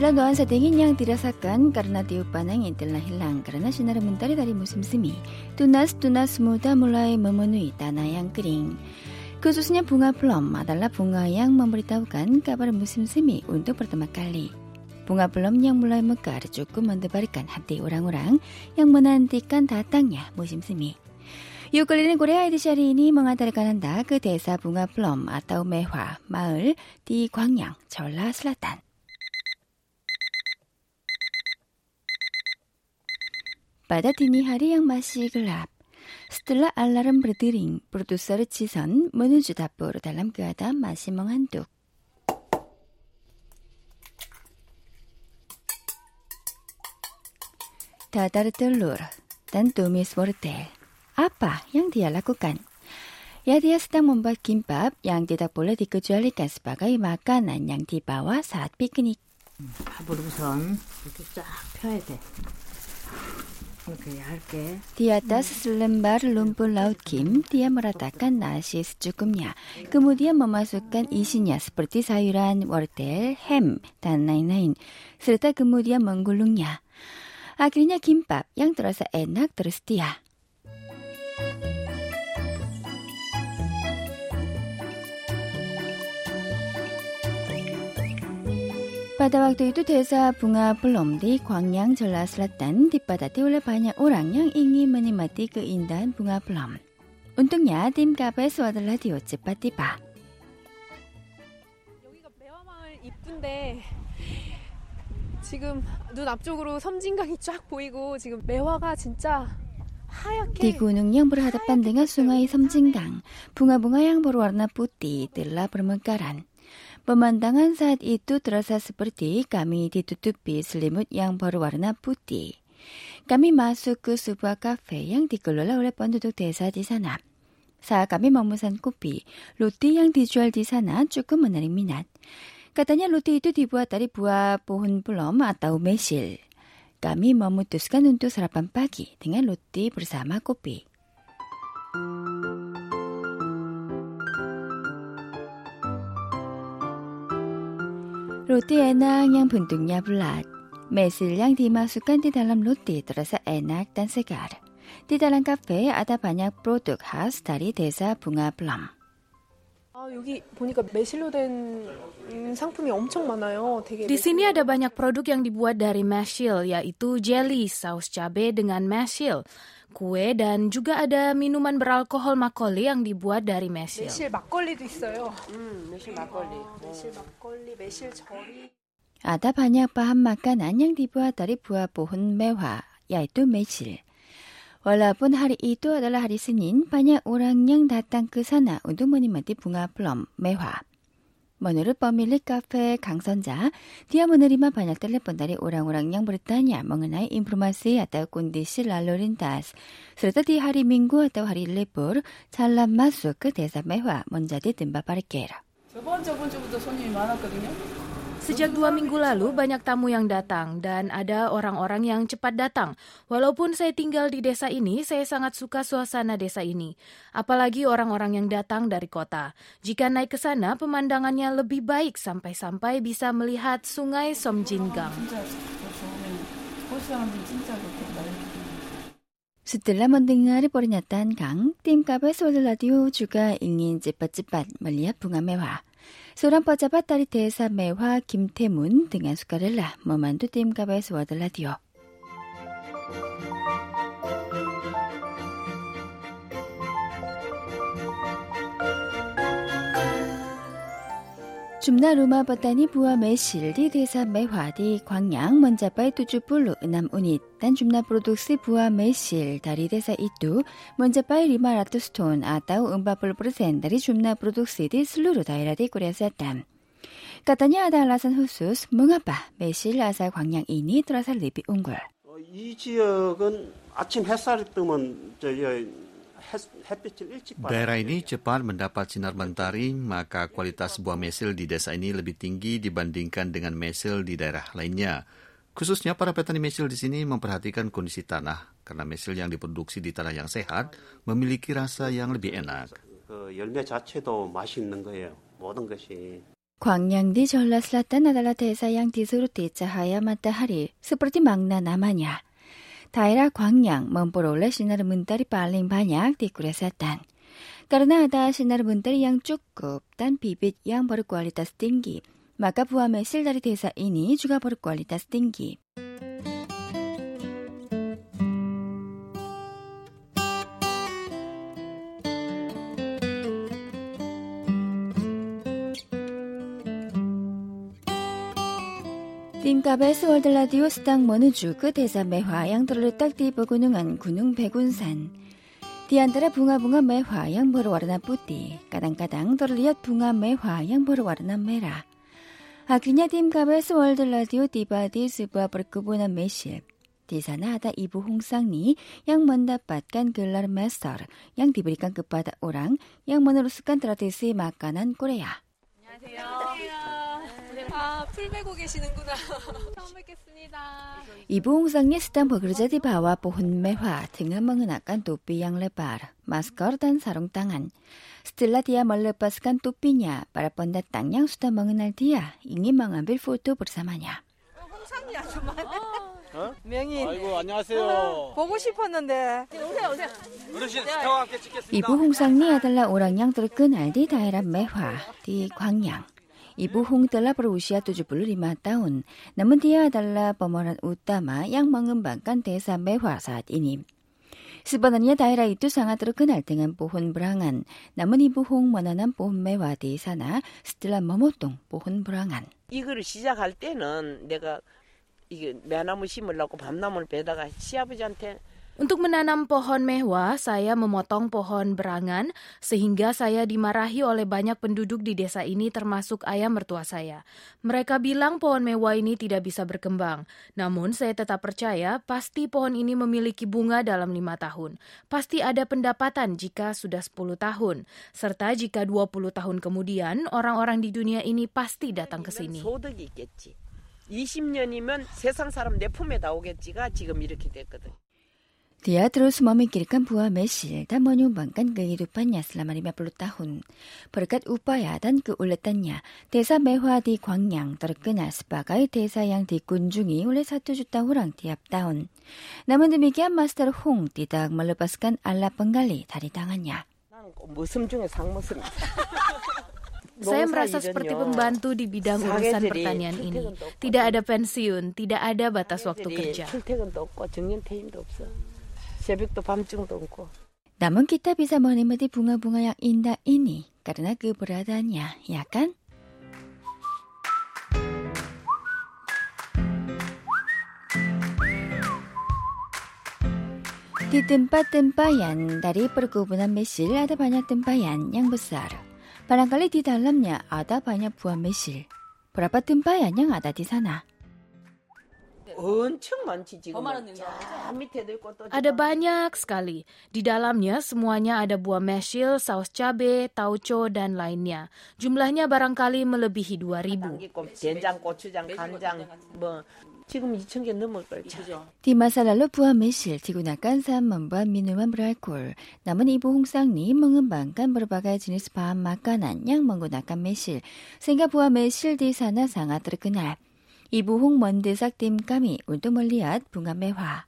Setelah nuansa dingin yang dirasakan karena tiup panang yang telah hilang karena sinar mentari dari musim semi, tunas-tunas muda mulai memenuhi tanah yang kering. Khususnya bunga plum adalah bunga yang memberitahukan kabar musim semi untuk pertama kali. Bunga plum yang mulai mekar cukup mendebarkan hati orang-orang yang menantikan datangnya musim semi. 이웃거리는 고레아이드샤리니 멍하다르가난다. 그 대사 붕아 플럼 아따우메화 마을 디광양 전라슬라탄. 바다티니 하리양 마시글랍 스텔라 알라름 브르드링 프로듀서르 지선 머누주다 보르 달람 그하다 마시멍 한둑. 다다르텔루르 단토미스 보르텔. Apa yang dia lakukan? Ya dia sedang membuat kimbap yang tidak boleh dikecualikan sebagai makanan yang dibawa saat piknik. 밥을 우선 이렇게 쫙 펴야 돼. 이렇게 얇게. Di atas selembar lumpur laut Kim, dia meratakan nasi secukupnya. Kemudian memasukkan isinya seperti sayuran, wortel, ham, dan lain-lain. Serta kemudian menggulungnya. Akhirnya kimbap yang terasa enak tersedia. Pada waktu itu desa bunga belum di Gwangyang Jeolla Selatan dipadati oleh banyak orang yang ingin menikmati keindahan bunga plum. Untungnya tim KBS Water Radio cepat tiba. 여기가 매화마을 이쁜데 지금 눈 앞쪽으로 섬진강이 쫙 보이고 지금 매화가 진짜 하얗게 Di gunung yang berhadapan dengan sungai Semjinggang, bunga-bunga yang berwarna putih telah bermekaran. Pemandangan saat itu terasa seperti kami ditutupi selimut yang berwarna putih. Kami masuk ke sebuah kafe yang dikelola oleh penduduk desa di sana. Saat kami memesan kopi, roti yang dijual di sana cukup menarik minat. Katanya roti itu dibuat dari buah pohon plum atau mesil. Kami memutuskan untuk sarapan pagi dengan roti bersama kopi. Roti enak yang bentuknya bulat. Mesil yang dimasukkan di dalam roti terasa enak dan segar. Di dalam kafe ada banyak produk khas dari desa bunga plum. 아, 여기 보니까 매실로 된 음, 상품이 엄청 많아요. 되게 Di sini ada banyak produk yang dibuat dari mashil, yaitu jelly, saus cabai dengan mashil, kue, dan juga ada minuman beralkohol makgeolli yang dibuat dari mashil. 매실 막걸리도 있어요. 음, 매실 막걸리. 매실 막걸리, 매실 절이. Ada banyak bahan makanan yang dibuat dari buah pohon mewah, yaitu mesil. Walaupun hari itu adalah hari Senin, banyak orang yang datang ke sana untuk menikmati bunga plum mewah. Menurut pemilik kafe Kang Sonja, dia menerima banyak telepon dari orang-orang yang bertanya mengenai informasi atau kondisi lalu lintas. Serta di hari Minggu atau hari libur, jalan masuk ke desa mewah menjadi tempat parkir. 저번 저번 주부터 손님이 많았거든요. Sejak dua minggu lalu banyak tamu yang datang dan ada orang-orang yang cepat datang. Walaupun saya tinggal di desa ini, saya sangat suka suasana desa ini. Apalagi orang-orang yang datang dari kota. Jika naik ke sana, pemandangannya lebih baik sampai-sampai bisa melihat sungai Somjingang. 소란버자 바따리 대사매화 김태문 등의 수가를라 머만두 띠임가바에서 와들라디오 줌나 루마 버타니 부와 메실디 대사 메화디 광양 먼자빠이 뚜쭈뿔루 남운잇 단 줌나 프로둑스 부와 메실 다리 대사 이뚜 먼자빠이 리마라트 스톤 아따우 음바뿔 프로센 다리 줌나 프로둑스디 슬루루 다이라디 꾸려쌌담. 까타니 아달라산 후수스 뭉아빠 메실 아사 광양 이니 드라살 리비 웅굴 어, 이 지역은 아침 햇살이 뜨면 저기 햇, 햇빛을 일찍 받아요. Daerah ini cepat mendapat sinar mentari, maka kualitas buah mesil di desa ini lebih tinggi dibandingkan dengan mesil di daerah lainnya. Khususnya para petani mesil di sini memperhatikan kondisi tanah karena mesil yang diproduksi di tanah yang sehat memiliki rasa yang lebih enak. 그 열매 자체도 맛있는 거예요. 모든 것이. 광양 디 전라슬라탄 adalah desa yang disuruti cahaya matahari seperti makna namanya. Daerah Gwangyang memperoleh sinar mentari paling banyak di Korea Selatan. Karena ada sinar mentari yang cukup dan bibit yang berkualitas tinggi, maka buah mesil dari desa ini juga berkualitas tinggi. 띵갑의 월드 라디오 스당 머누주 그 대사 매화 yang terletak di pegunungan Gunung Begunsan. Di antara bunga-bunga mewah yang berwarna putih, kadang-kadang terlihat bunga mewah yang berwarna merah. Akhirnya tim KBS World Radio tiba di sebuah perkebunan mesil. Di sana ada Ibu Hong Sang-ni yang mendapatkan gelar master yang diberikan kepada orang yang meneruskan tradisi makanan Korea. 아, 풀 메고 계시는구나. 처음 뵙겠습니다. 이부홍상의 스탄 버그르자디 바와 보훈매화 등은 멍은아깐 또삐 양레바라 마스커르단 사롱땅한 스틸라디아 멀레바스간 또삐냐 바라번다 땅양 수다 멍은알디야 이니 망한빌 포토 불사마냐. 어, 홍상이야 정말. 어. 어? 명인. 아이고 안녕하세요. 어, 보고 싶었는데. 오세요 오세요. 어르신 네. 스타와 함께 찍겠습니다. 이부홍상니 아달라 오랑양 들끈 알디 다이란 매화 디 광양. 이부홍 달라 브루시아 뚜주불 리마 다운 남은디아 달라 버머란 우따마 양망은 반간 대사 매화사 이님. 스바나니아 다이라 이뚜 상하드로 그날 등한 보혼 불황한 남은 이부홍 머나난 보험매와 대사나 스틸라 머모똥 보혼 불황한 이거를 시작할 때는 내가 이게 매나무 심으려고 밤나무를 베다가 시아버지한테 Untuk menanam pohon mewah, saya memotong pohon berangan sehingga saya dimarahi oleh banyak penduduk di desa ini termasuk ayah mertua saya. Mereka bilang pohon mewah ini tidak bisa berkembang. Namun saya tetap percaya pasti pohon ini memiliki bunga dalam lima tahun. Pasti ada pendapatan jika sudah 10 tahun. Serta jika 20 tahun kemudian, orang-orang di dunia ini pasti datang ke sini. 소득이 있겠지. 20년이면 세상 사람 내 품에다 오겠지가 지금 이렇게 됐거든. Dia terus memikirkan buah Mesil dan menyumbangkan kehidupannya selama 50 tahun. Berkat upaya dan keuletannya, desa mewah di Gwangyang terkenal sebagai desa yang dikunjungi oleh satu juta orang tiap tahun. Namun demikian Master Hong tidak melepaskan alat penggali dari tangannya. Saya merasa seperti pembantu di bidang urusan pertanian ini. Tidak ada pensiun, tidak ada batas waktu kerja 새벽도 밤중도 없고. Namun kita bisa menikmati bunga-bunga yang indah ini karena keberadaannya, ya kan? Di tempat tempayan dari perkebunan mesil ada banyak tempayan yang besar. Barangkali di dalamnya ada banyak buah mesil. Berapa tempayan yang ada di sana? 엄청 많지 지금. 저 밑에도 있고 또 Ada banyak sekali. Di dalamnya semuanya ada buah mesil, saus cabe, tauco, dan lainnya. Jumlahnya barangkali melebihi 2000. 있고 된장, 고추장, 간장 뭐 지금 2천 개 넘을 걸. Di masa lalu buah mesil digunakan saat membuat minuman beralkohol. Namun Ibu Hong Sang-ni mengembangkan berbagai jenis bahan makanan yang menggunakan mesil. Sehingga buah mesil di sana sangat terkenal. Mendesak tim kami untuk melihat bunga mewah.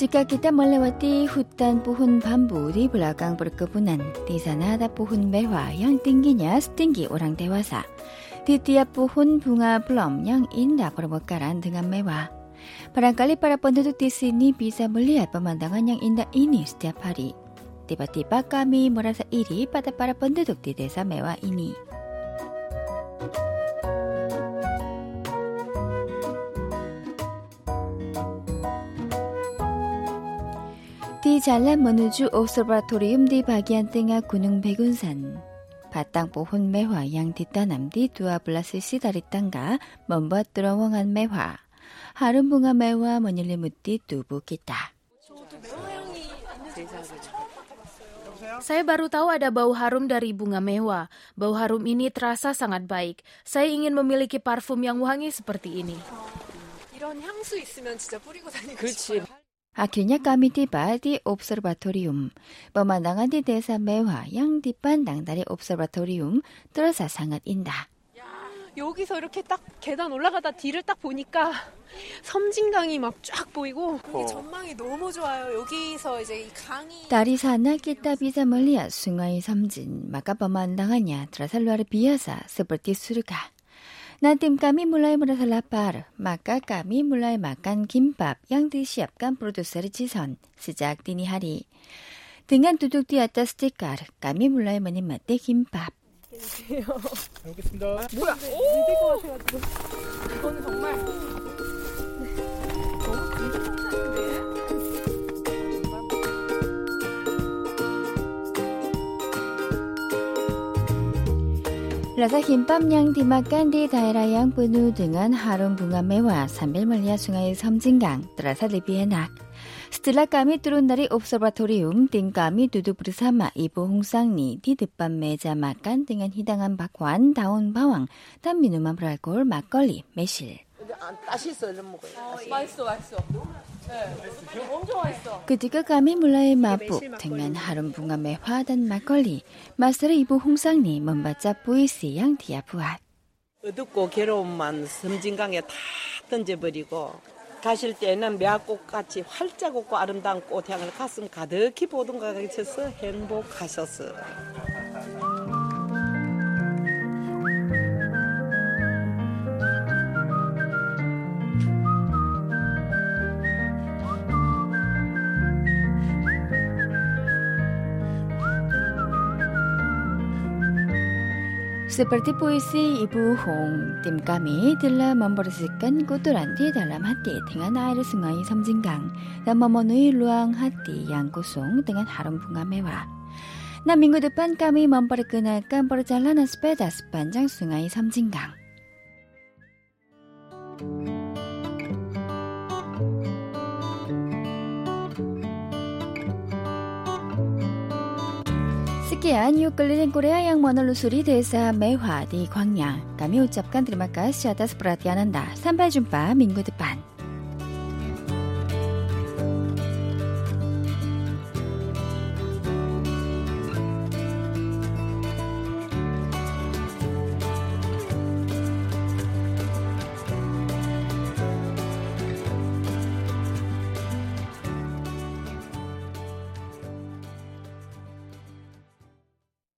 Jika kita melewati hutan pohon bambu di belakang perkebunan, di sana ada pohon mewah yang tingginya setinggi orang dewasa. Di tiap pohon bunga plum yang indah bermekaran dengan mewah. Barangkali para penduduk di sini bisa melihat pemandangan yang indah ini setiap hari. Tiba-tiba kami merasa iri pada para penduduk di desa mewah ini. Di jalan menuju observatorium di bagian tengah Gunung Begunsan. Batang pohon mewah yang ditanam di 12 sisi dari tangga membuat terowongan mewah. Harum bunga mewah menyelimuti tubuh kita. Saya baru tahu ada bau harum dari bunga mewah. Bau harum ini terasa sangat baik. Saya ingin memiliki parfum yang wangi seperti ini. Akhirnya kami tiba di observatorium. Pemandangan di desa mewah yang dipandang dari observatorium terasa sangat indah. 여기서 이렇게 딱 계단 올라가다 뒤를 딱 보니까 섬진강이 막 쫙 보이고. 여기 전망이 너무 좋아요. 여기서 이제 이 강이 다리사나 끼따비자 멀리야 숭아이 섬진 마카바만 당하냐 드라살루아르 비야사 스포티수르가. 난 뜸감이 물라이 물라살라파르 마카감이 물라이 마깐 김밥 양드시 앞간 프로듀서르 지선 시작 디니하리. 등한 두둑 뒤았다 스티카르 까미 물라이 마니 마떼 김밥. 뭐야? 믿을 것 같아가지고 이거는 정말 너무 감동적인데? Rasa kimbap yang dimakan di daerah yang penuh dengan harum bunga mewah sambil melihat sungai Samjingang terasa lebih enak. 스틸라까미 뚜룬다리 옵서바토리움 띵까미 두두브르사마 이보홍상니 디드밤메자 막간 등한 희당한 박관 다운 바왕 단미누만 브랄골 막걸리 매실 맛있어 이런 먹어요 맛있어 맛있어 그디가 감히 몰라의 마부 등한 하름 붕어 매화단 막걸리 마스터 이보 홍상니 먼바짜 부이시 양디아 부앗 어둡고 괴로움만 섬진강에 다 던져버리고 가실 때는 매화꽃같이 활짝 웃고 아름다운 꽃향을 가슴 가득히 보든가 하셔서 행복하셨어. Seperti puisi Ibu Hong, tim kami telah membersihkan kotoran di dalam hati dengan air sungai Samjingang dan memenuhi ruang hati yang kosong dengan harum bunga mewah. Nah, minggu depan kami memperkenalkan perjalanan sepeda sepanjang sungai Samjingang. Sekian yuk keliling Korea yang menelusuri desa Mewah di Gwangyang. Kami ucapkan terima kasih atas perhatian Anda. Sampai jumpa minggu depan.